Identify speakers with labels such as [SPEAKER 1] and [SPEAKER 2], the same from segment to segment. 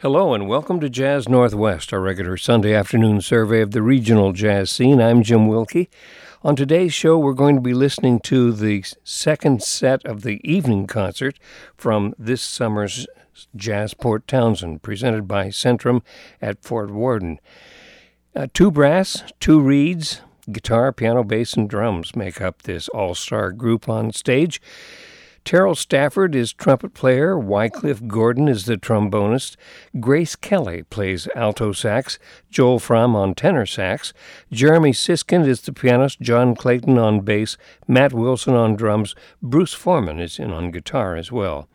[SPEAKER 1] Hello and welcome to Jazz Northwest, our regular Sunday afternoon survey of the regional jazz scene. I'm Jim Wilke. On today's show, we're going to be listening to the second set of the evening concert from this summer's Jazz Port Townsend, presented by Centrum at Fort Worden. Uh, two brass, two reeds, guitar, piano, bass, and drums make up this all star group on stage. Terrell Stafford is trumpet player, Wycliffe Gordon is the trombonist, Grace Kelly plays alto sax, Joel Frahm on tenor sax, Jeremy Siskind is the pianist, John Clayton on bass, Matt Wilson on drums, Bruce Forman is in on guitar as well.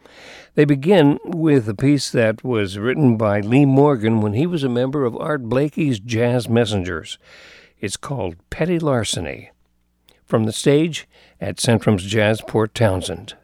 [SPEAKER 1] They begin with a piece that was written by Lee Morgan when he was a member of Art Blakey's Jazz Messengers. It's called Petty Larceny. From the stage at Centrum's Jazz Port Townsend.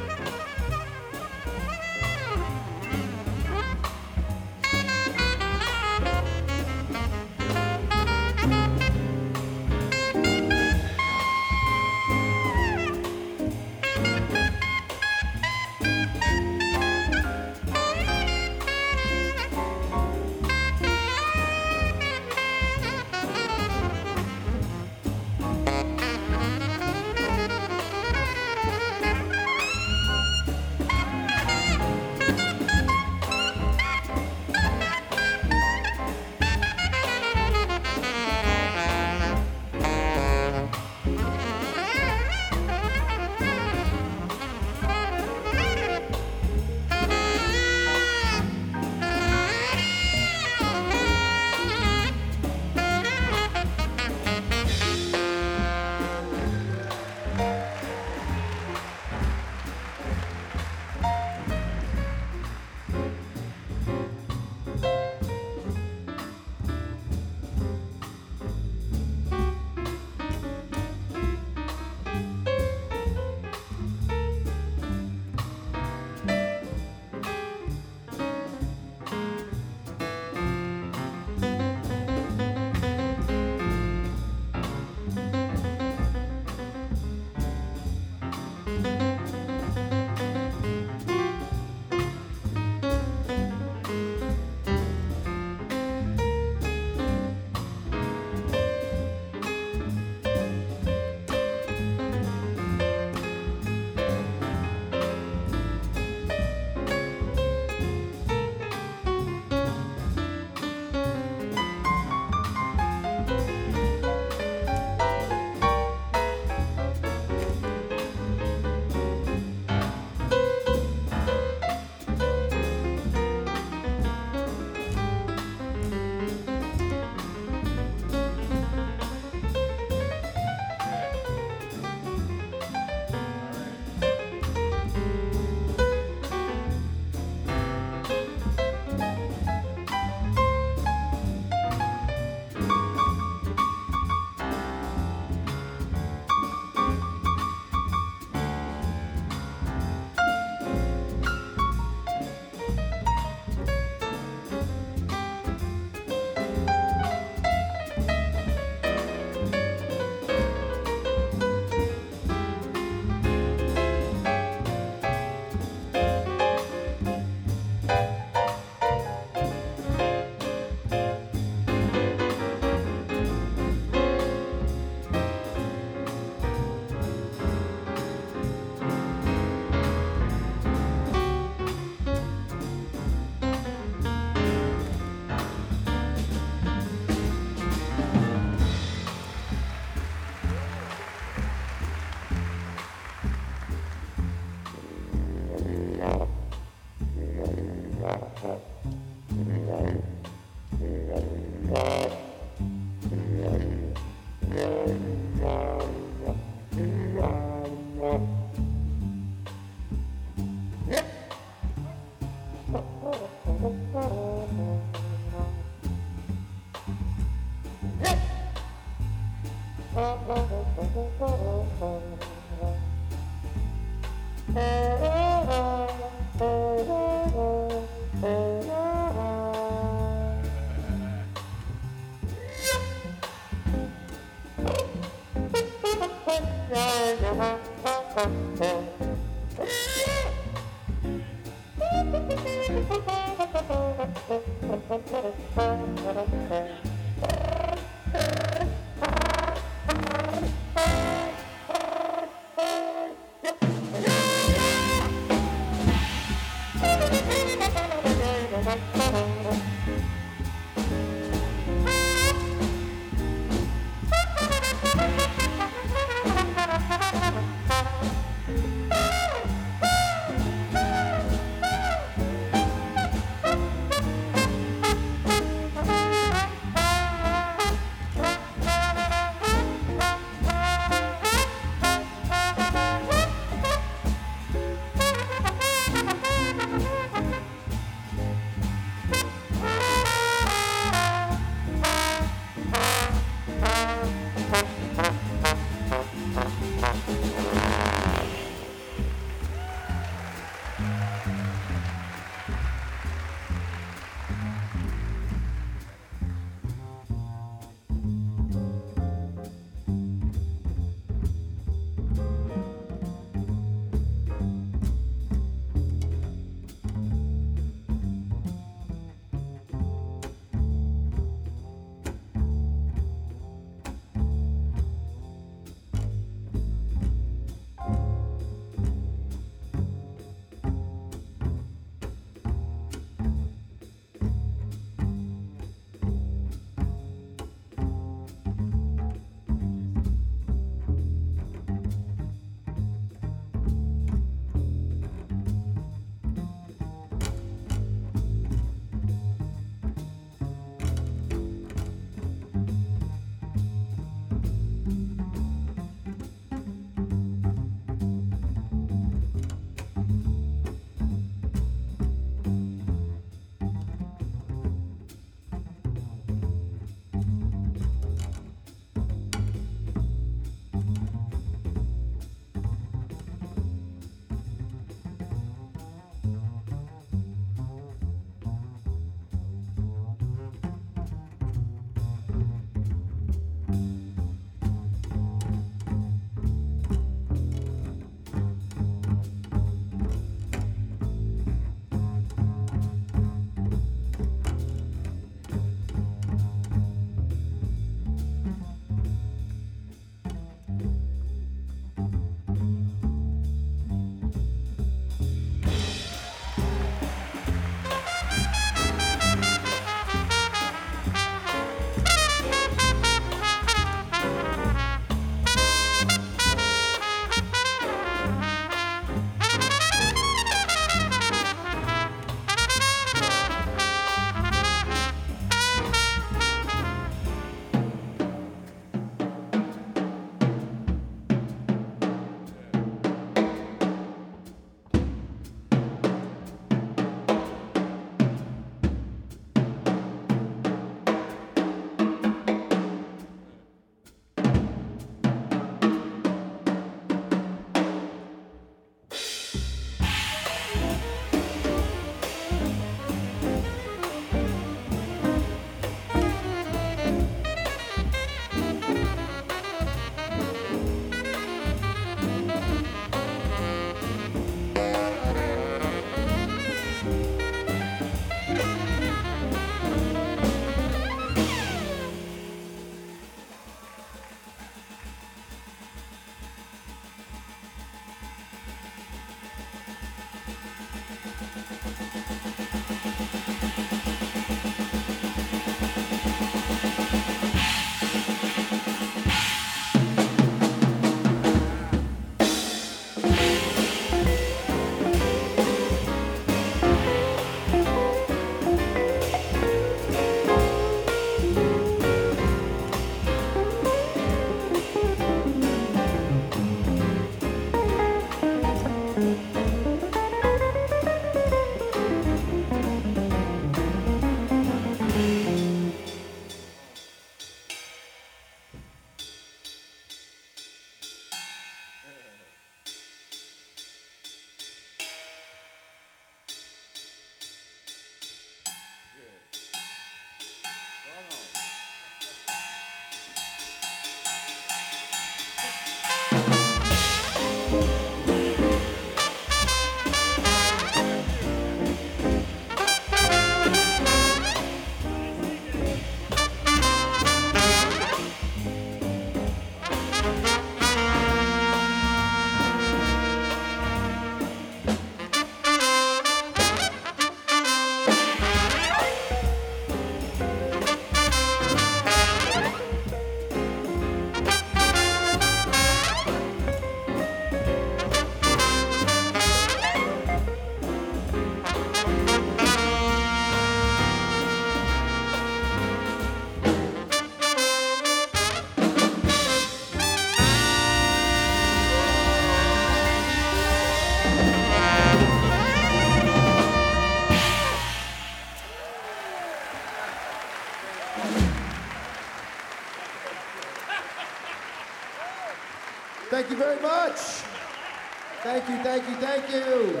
[SPEAKER 2] Thank you, thank you, thank you.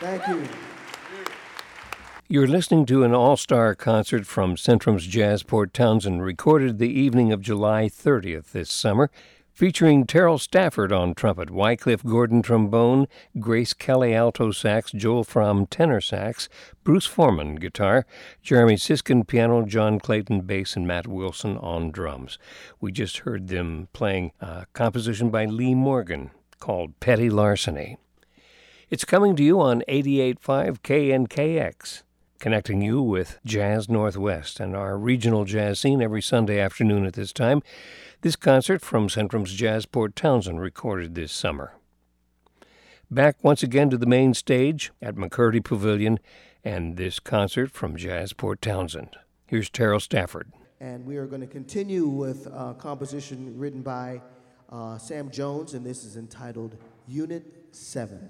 [SPEAKER 2] Thank you.
[SPEAKER 1] You're listening to an all star concert from Centrum's Jazz Port Townsend, recorded the evening of July 30th this summer, featuring Terrell Stafford on trumpet, Wycliffe Gordon trombone, Grace Kelly alto sax, Joel Frahm tenor sax, Bruce Forman guitar, Jeremy Siskind piano, John Clayton bass, and Matt Wilson on drums. We just heard them playing a composition by Lee Morgan called Petty Larceny. It's coming to you on 88.5 KNKX connecting you with Jazz Northwest and our regional jazz scene every Sunday afternoon at this time. This concert from Centrum's Jazz Port Townsend recorded this summer. Back once again to the main stage at McCurdy Pavilion and this concert from Jazz Port Townsend. Here's Terrell Stafford.
[SPEAKER 2] And we are going to continue with a composition written by uh, Sam Jones, and this is entitled Unit 7.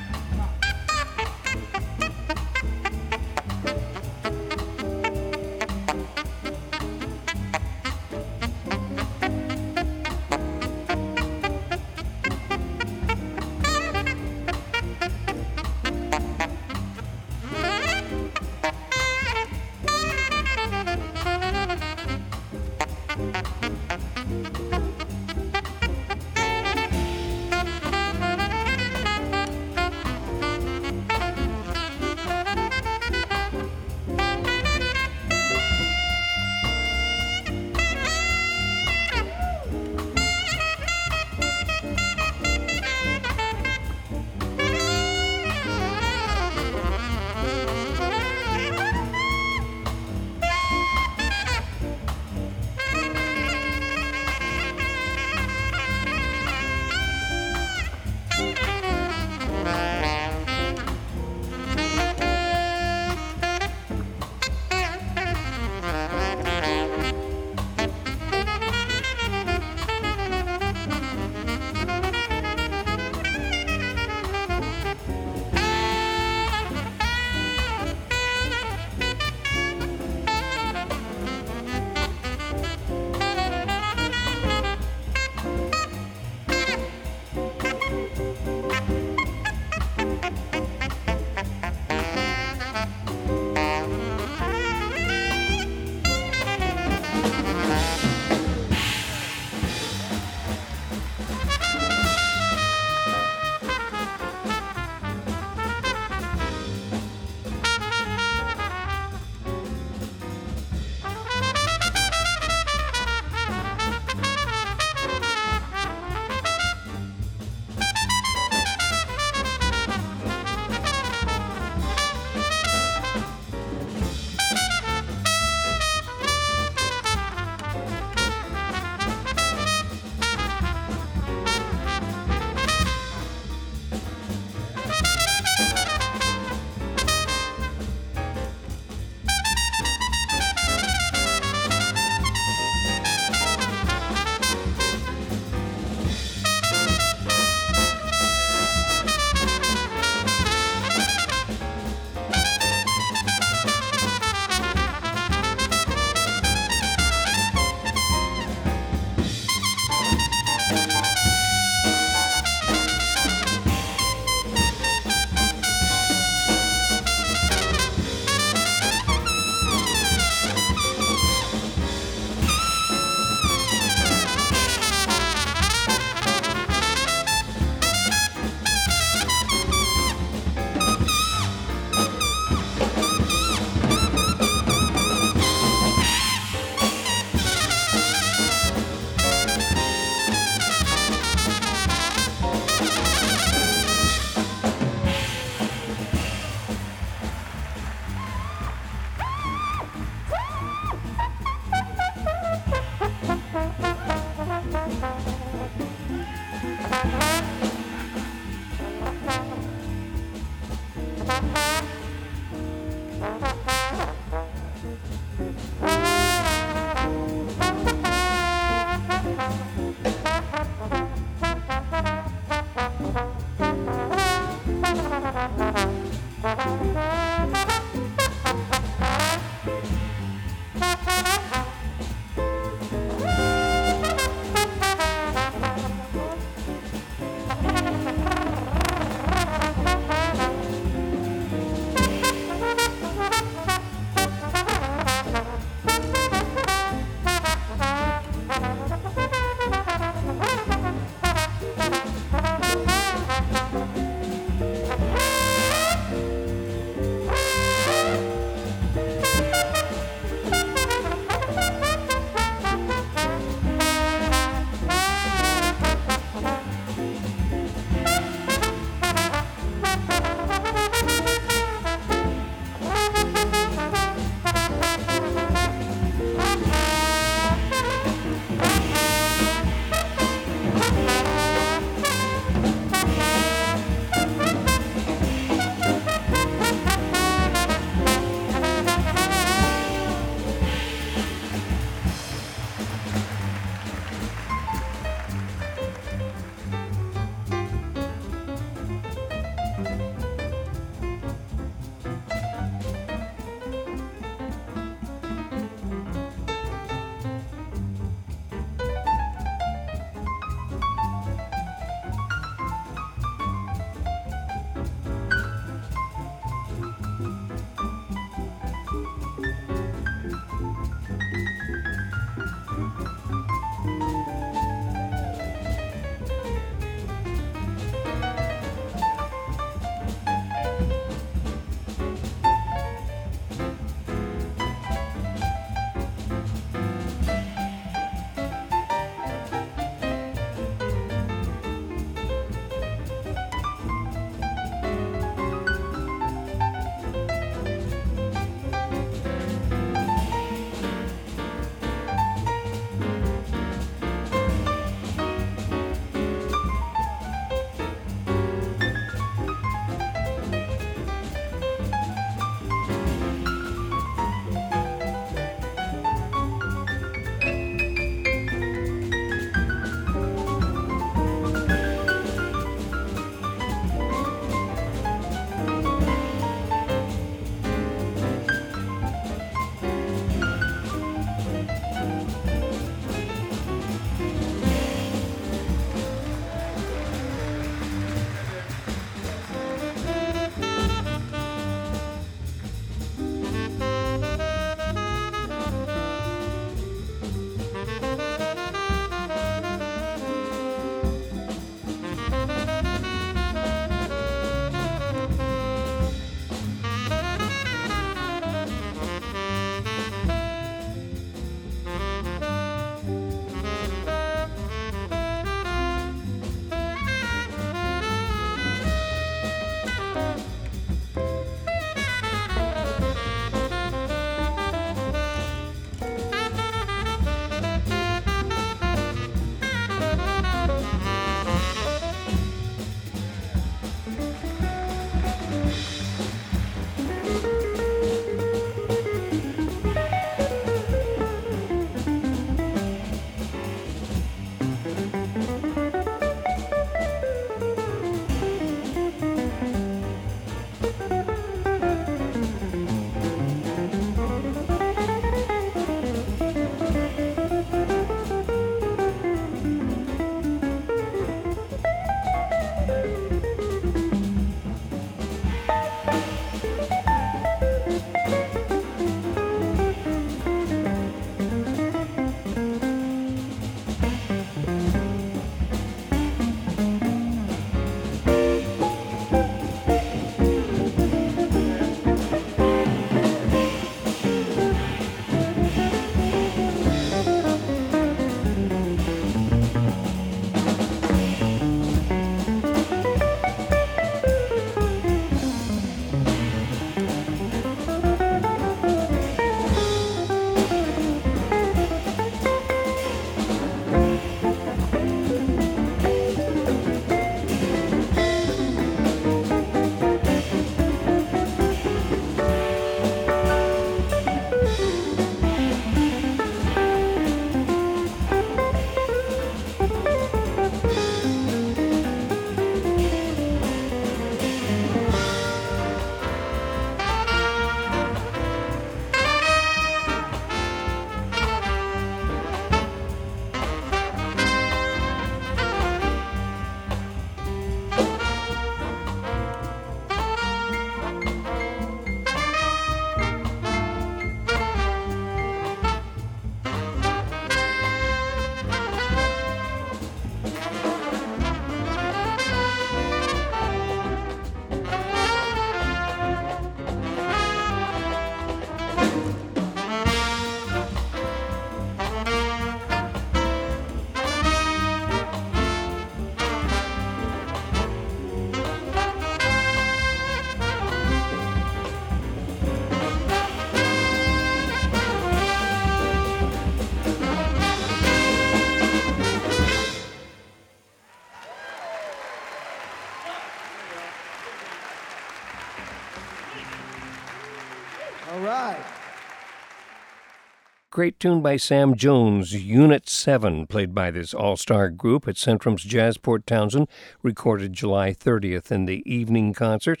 [SPEAKER 1] Great tune by Sam Jones, Unit 7, played by this all star group at Centrum's Jazz Port Townsend, recorded July 30th in the evening concert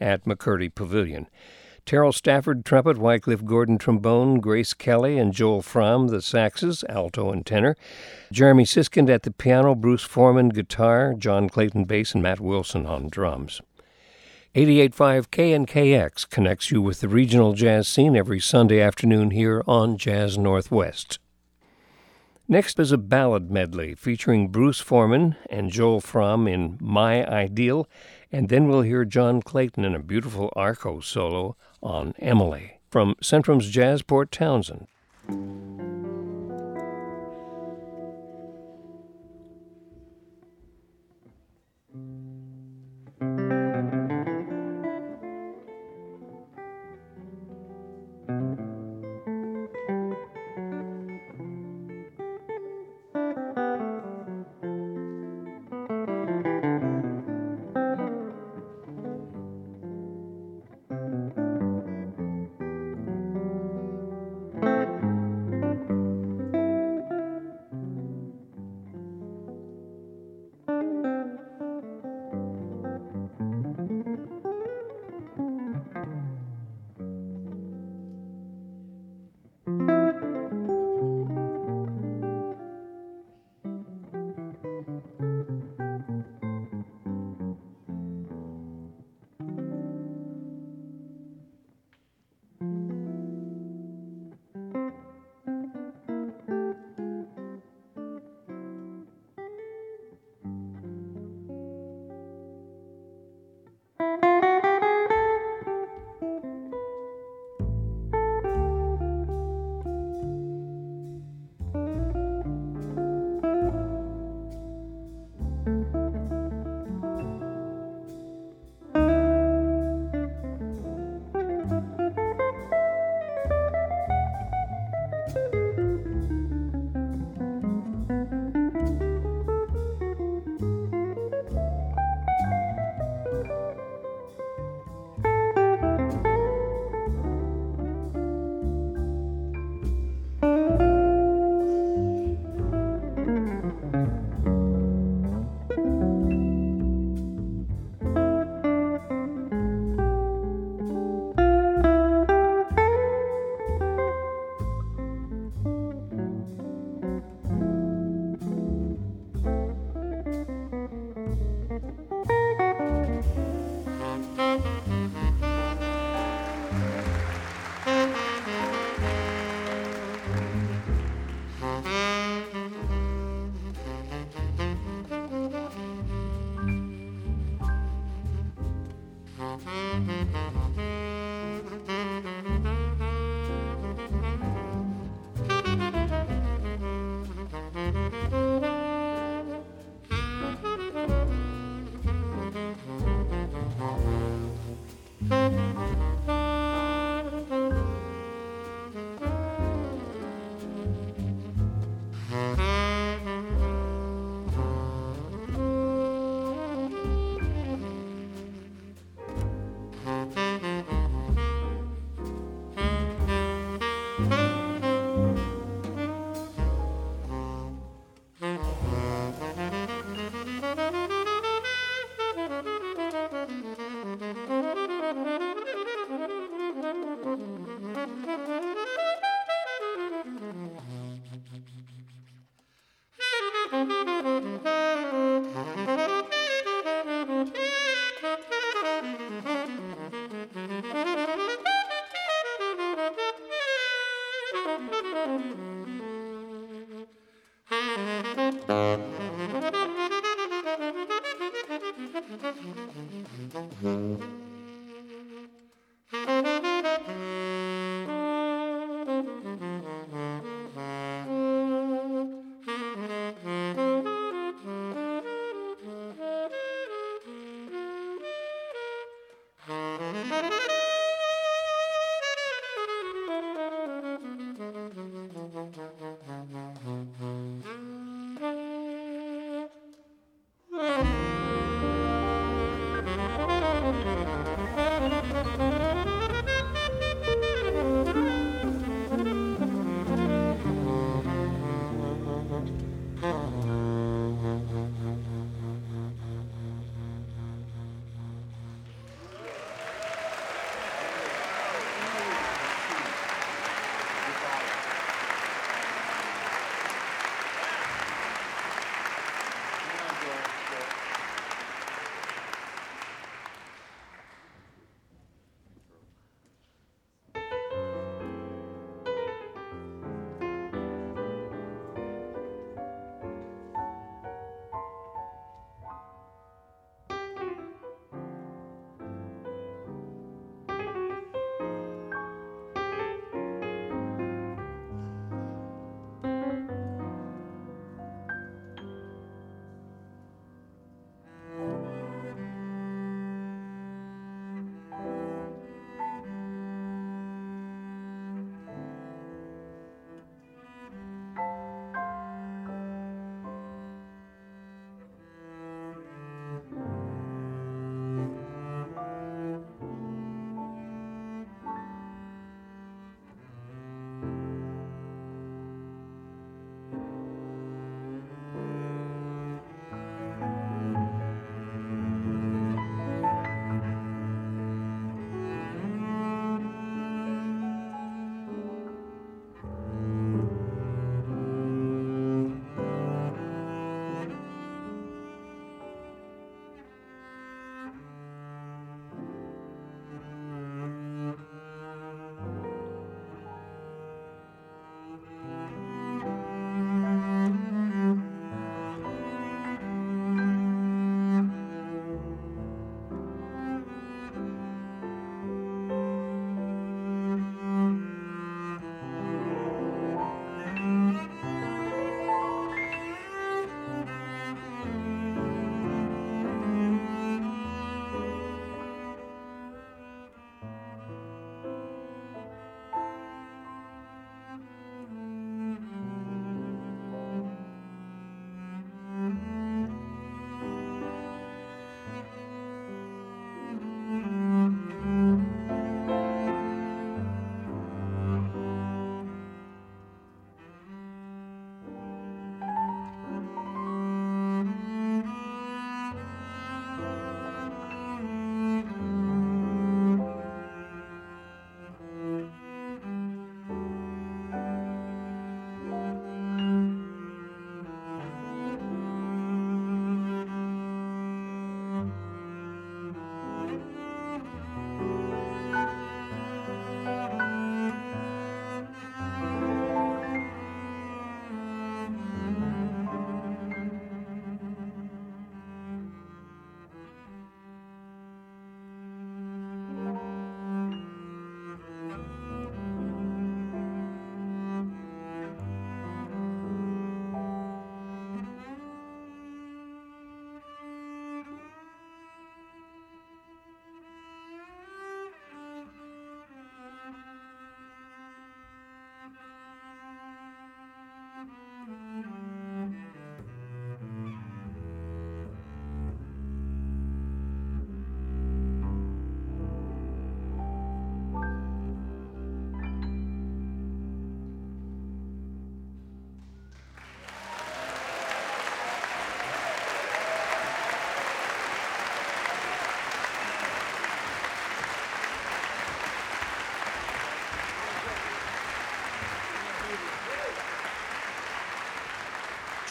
[SPEAKER 1] at McCurdy Pavilion. Terrell Stafford, trumpet, Wycliffe Gordon, trombone, Grace Kelly and Joel Frahm, the saxes, alto and tenor, Jeremy Siskind at the piano, Bruce Forman, guitar, John Clayton, bass, and Matt Wilson on drums. 88.5 KNKX connects you with the regional jazz scene every Sunday afternoon here on Jazz Northwest. Next is a ballad medley featuring Bruce Forman and Joel Frahm in My Ideal, and then we'll hear John Clayton in a beautiful arco solo on Emily from Centrum's Jazz Port Townsend.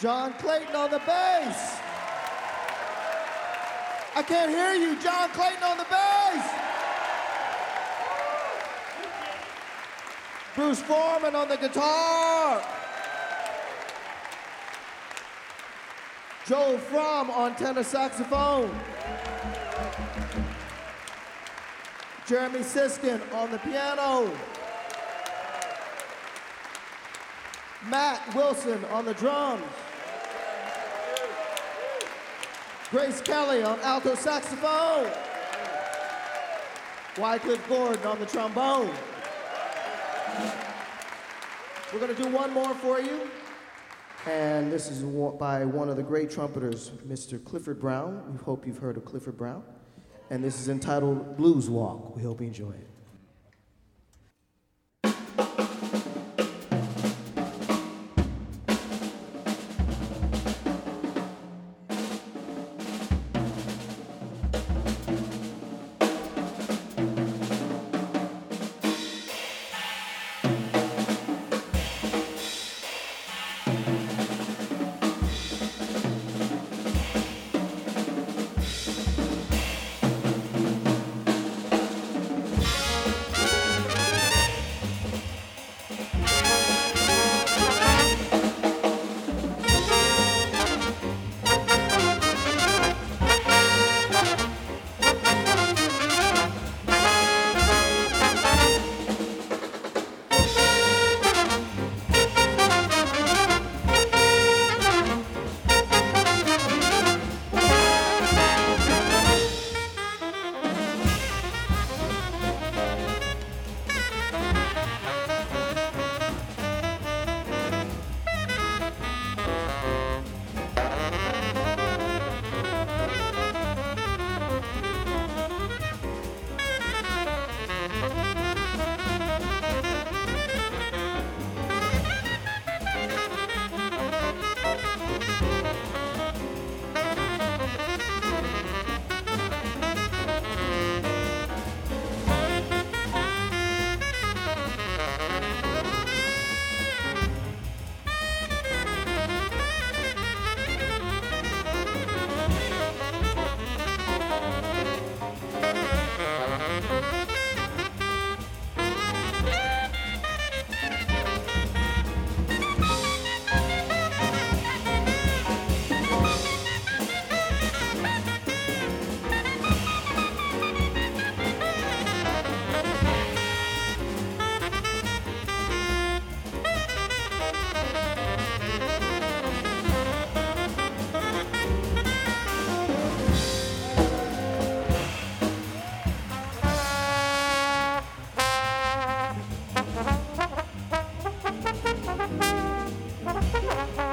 [SPEAKER 2] John Clayton on the bass. I can't hear you. John Clayton on the bass. Bruce Forman on the guitar. Joel Frahm on tenor saxophone. Jeremy Siskind on the piano. Matt Wilson on the drums. Grace Kelly on alto saxophone. Wycliffe Gordon on the trombone. We're going to do one more for you. And this is by one of the great trumpeters, Mr. Clifford Brown. We hope you've heard of Clifford Brown. And this is entitled Blues Walk. We hope you enjoy it. Ha ha
[SPEAKER 3] ha!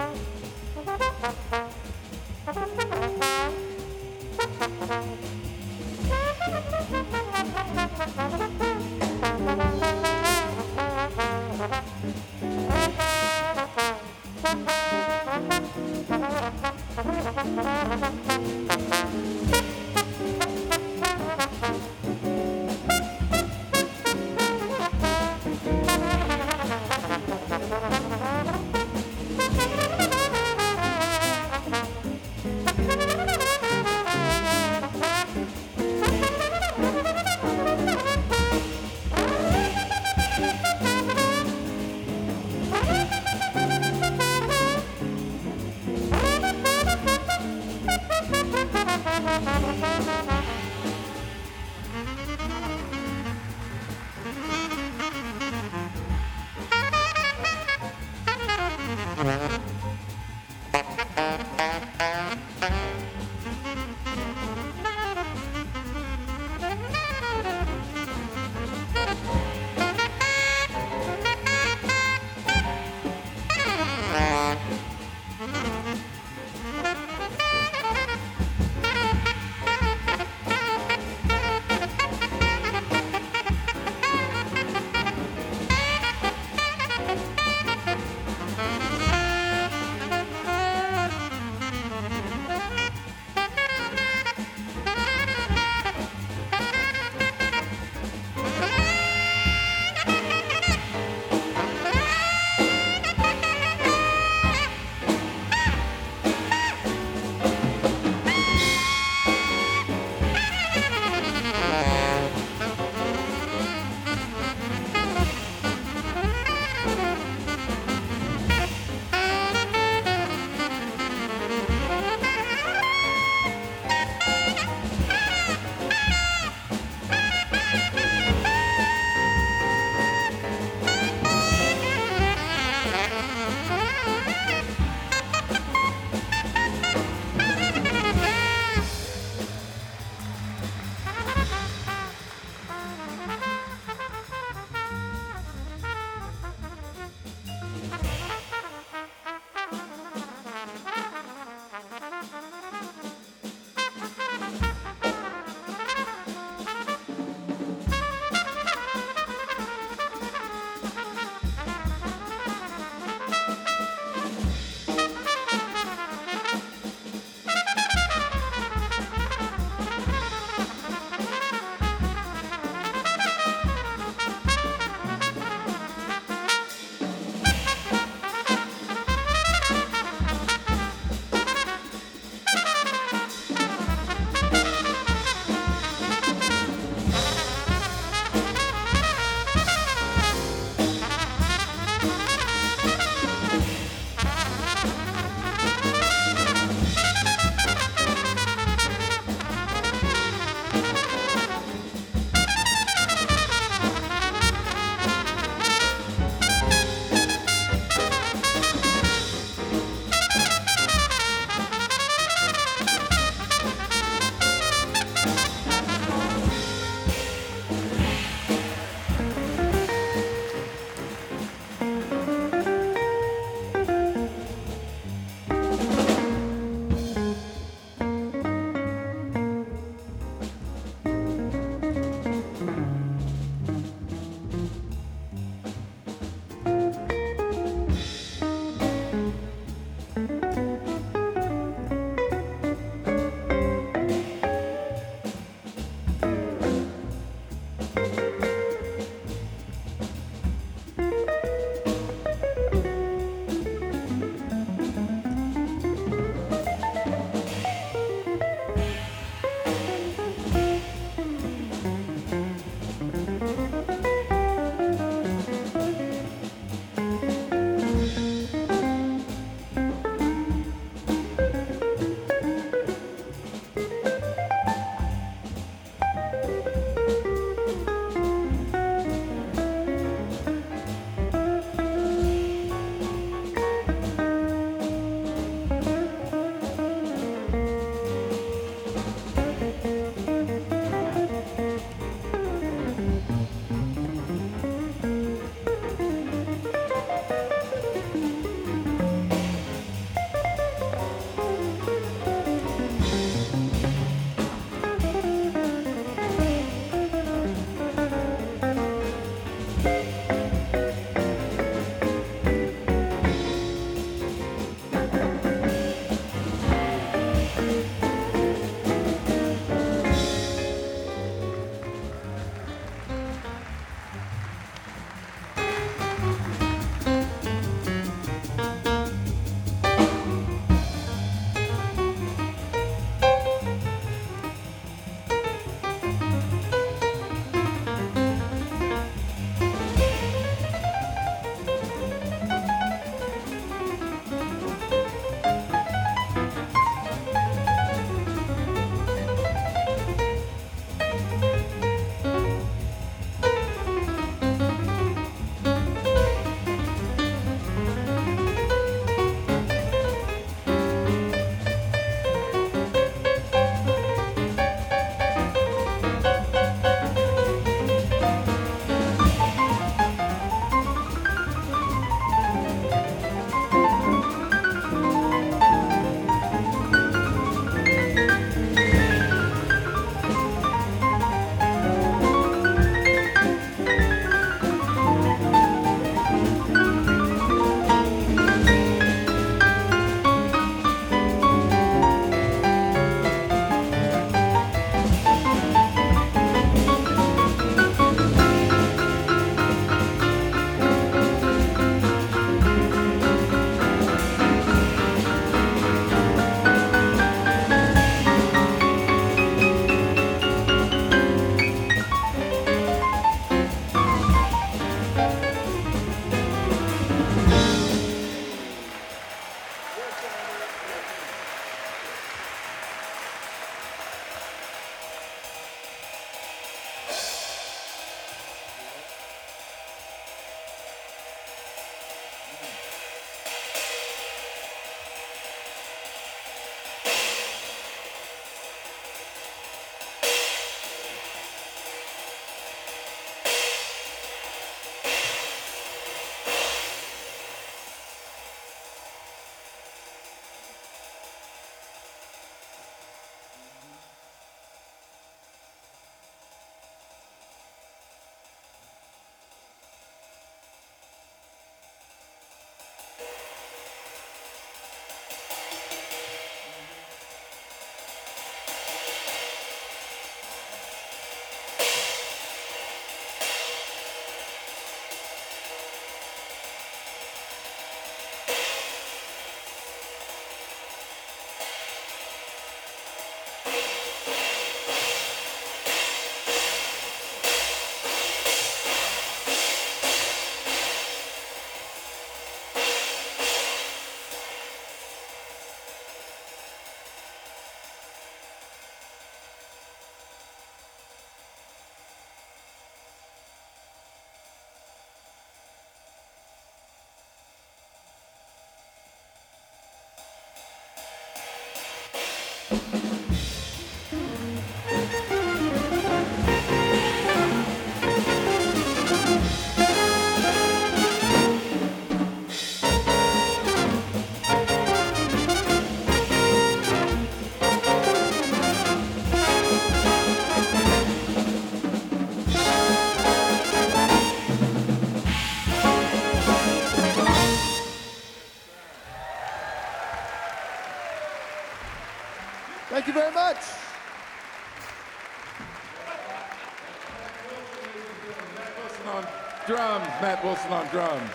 [SPEAKER 3] Matt Wilson on drums.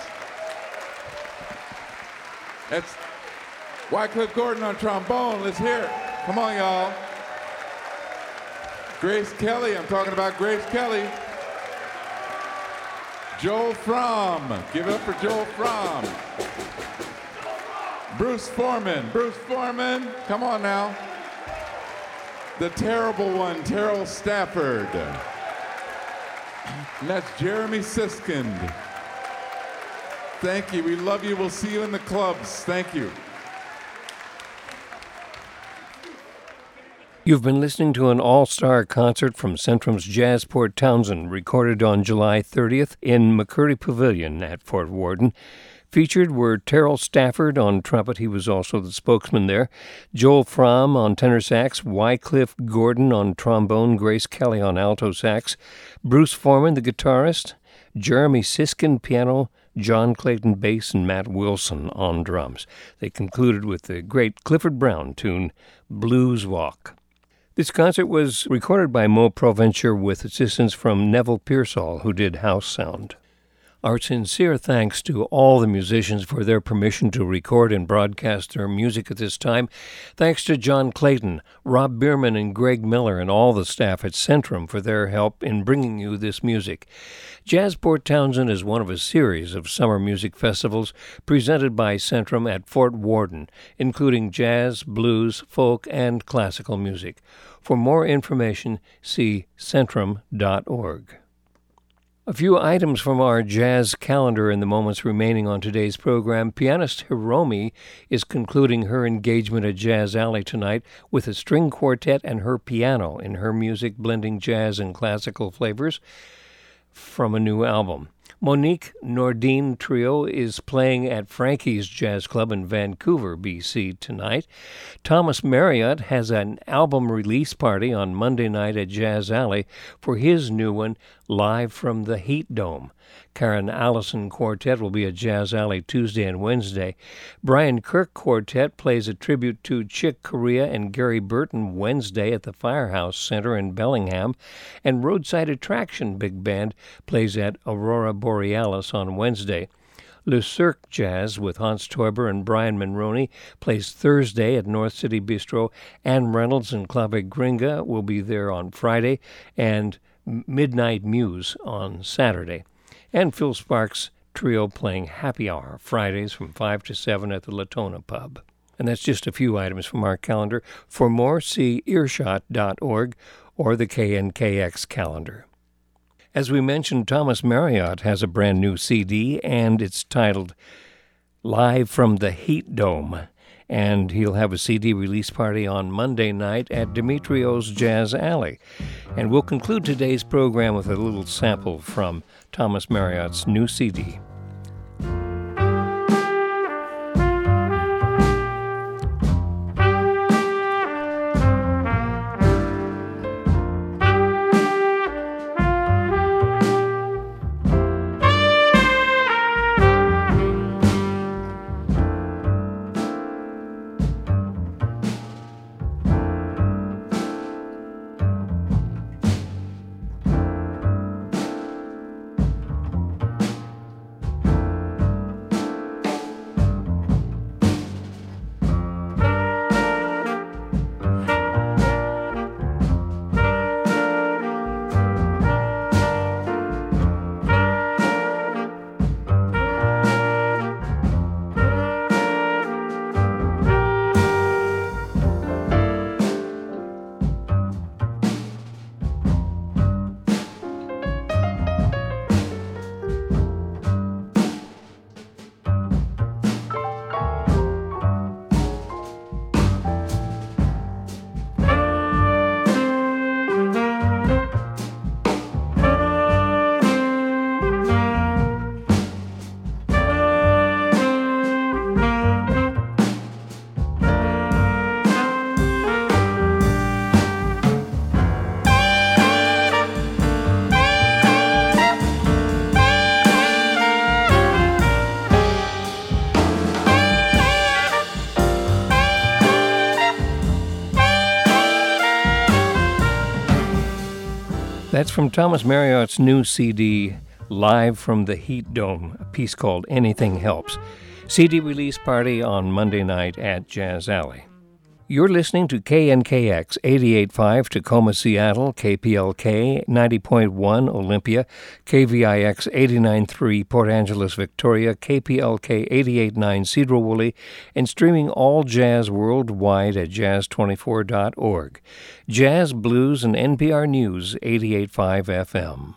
[SPEAKER 3] That's Wycliffe Gordon on trombone. Let's hear it. Come on, y'all. Grace Kelly. I'm talking about Grace Kelly. Joel Frahm. Give it up for Joel Frahm. Bruce Forman. Bruce Forman. Come on now. The terrible one, Terrell Stafford. And that's Jeremy Siskind. Thank you. We love you. We'll see you in the clubs. Thank you.
[SPEAKER 1] You've been listening to an all star concert from Centrum's Jazz Port Townsend, recorded on July 30th in McCurdy Pavilion at Fort Worden. Featured were Terrell Stafford on trumpet, he was also the spokesman there, Joel Frahm on tenor sax, Wycliffe Gordon on trombone, Grace Kelly on alto sax, Bruce Forman, the guitarist, Jeremy Siskind, piano, John Clayton bass, and Matt Wilson on drums. They concluded with the great Clifford Brown tune, Blues Walk. This concert was recorded by Mo Provencher with assistance from Neville Pearsall, who did house sound. Our sincere thanks to all the musicians for their permission to record and broadcast their music at this time. Thanks to John Clayton, Rob Bierman, and Greg Miller, and all the staff at Centrum for their help in bringing you this music. Jazz Port Townsend is one of a series of summer music festivals presented by Centrum at Fort Worden, including jazz, blues, folk, and classical music. For more information, see centrum.org. A few items from our jazz calendar in the moments remaining on today's program. Pianist Hiromi is concluding her engagement at Jazz Alley tonight with a string quartet and her piano in her music blending jazz and classical flavors from a new album. Monique Nordine Trio is playing at Frankie's Jazz Club in Vancouver, BC tonight. Thomas Marriott has an album release party on Monday night at Jazz Alley for his new one, Live from the Heat Dome. Karrin Allyson Quartet will be at Jazz Alley Tuesday and Wednesday. Brian Kirk Quartet plays a tribute to Chick Corea and Gary Burton Wednesday at the Firehouse Center in Bellingham. And Roadside Attraction Big Band plays at Aurora Borealis on Wednesday. Le Cirque Jazz with Hans Teuber and Brian Monroney plays Thursday at North City Bistro. Ann Reynolds and Clave Gringa will be there on Friday, and Midnight Muse on Saturday and Phil Sparks Trio playing Happy Hour Fridays from 5 to 7 at the Latona Pub. And that's just a few items from our calendar. For more, see earshot.org or the KNKX calendar. As we mentioned, Thomas Marriott has a brand new CD, and it's titled Live from the Heat Dome. And he'll have a CD release party on Monday night at Dimitriou's Jazz Alley. And we'll conclude today's program with a little sample from Thomas Marriott's new CD. That's from Thomas Marriott's new CD, live from the Heat Dome, a piece called Anything Helps. CD release party on Monday night at Jazz Alley. You're listening to KNKX 88.5 Tacoma, Seattle, KPLK 90.1 Olympia, KVIX 89.3 Port Angeles, Victoria, KPLK 88.9 Sedro Woolley, and streaming all jazz worldwide at jazz24.org. Jazz, blues, and NPR News 88.5 FM.